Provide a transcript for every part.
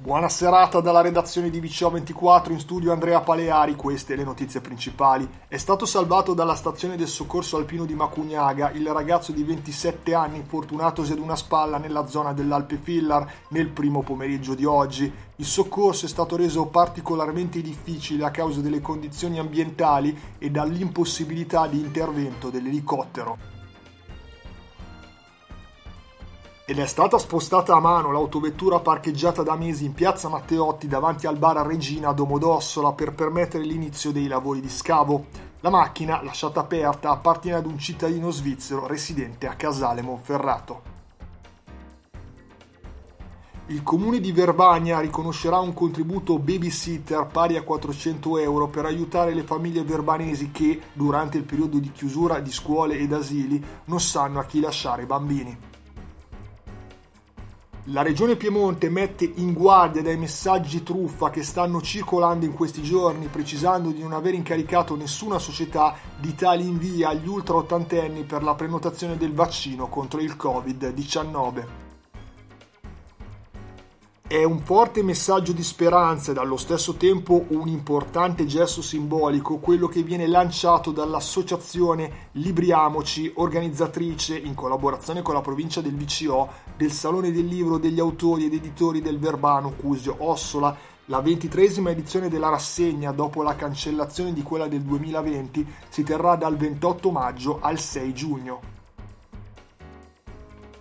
Buona serata dalla redazione di VCO24 in studio Andrea Paleari, queste le notizie principali. È stato salvato dalla stazione del soccorso alpino di Macugnaga il ragazzo di 27 anni infortunatosi ad una spalla nella zona dell'Alpe Fillar nel primo pomeriggio di oggi. Il soccorso è stato reso particolarmente difficile a causa delle condizioni ambientali e dall'impossibilità di intervento dell'elicottero. Ed è stata spostata a mano l'autovettura parcheggiata da mesi in piazza Matteotti davanti al bar Regina a Domodossola per permettere l'inizio dei lavori di scavo. La macchina, lasciata aperta, appartiene ad un cittadino svizzero residente a Casale Monferrato. Il comune di Verbania riconoscerà un contributo babysitter pari a 400 euro per aiutare le famiglie verbanesi che, durante il periodo di chiusura di scuole ed asili, non sanno a chi lasciare i bambini. La Regione Piemonte mette in guardia dai messaggi truffa che stanno circolando in questi giorni, precisando di non aver incaricato nessuna società di tali invii agli ultra ottantenni per la prenotazione del vaccino contro il Covid-19. È un forte messaggio di speranza e allo stesso tempo un importante gesto simbolico quello che viene lanciato dall'associazione Libriamoci, organizzatrice in collaborazione con la provincia del VCO del Salone del Libro degli autori ed editori del Verbano Cusio Ossola. La ventitresima edizione della rassegna, dopo la cancellazione di quella del 2020, si terrà dal 28 maggio al 6 giugno.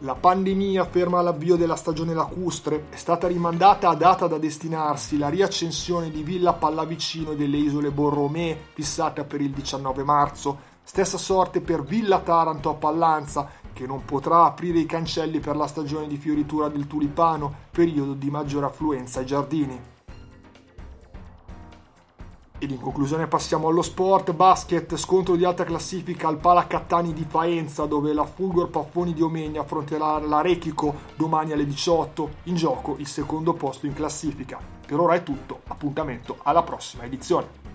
La pandemia ferma l'avvio della stagione lacustre, è stata rimandata a data da destinarsi la riaccensione di Villa Pallavicino e delle isole Borromee, fissata per il 19 marzo. Stessa sorte per Villa Taranto a Pallanza, che non potrà aprire i cancelli per la stagione di fioritura del tulipano, periodo di maggiore affluenza ai giardini. Ed in conclusione passiamo allo sport, basket, scontro di alta classifica al Pala Cattani di Faenza dove la Fulgor Paffoni di Omegna affronterà la Rechico domani alle 18, in gioco il secondo posto in classifica. Per ora è tutto, appuntamento alla prossima edizione.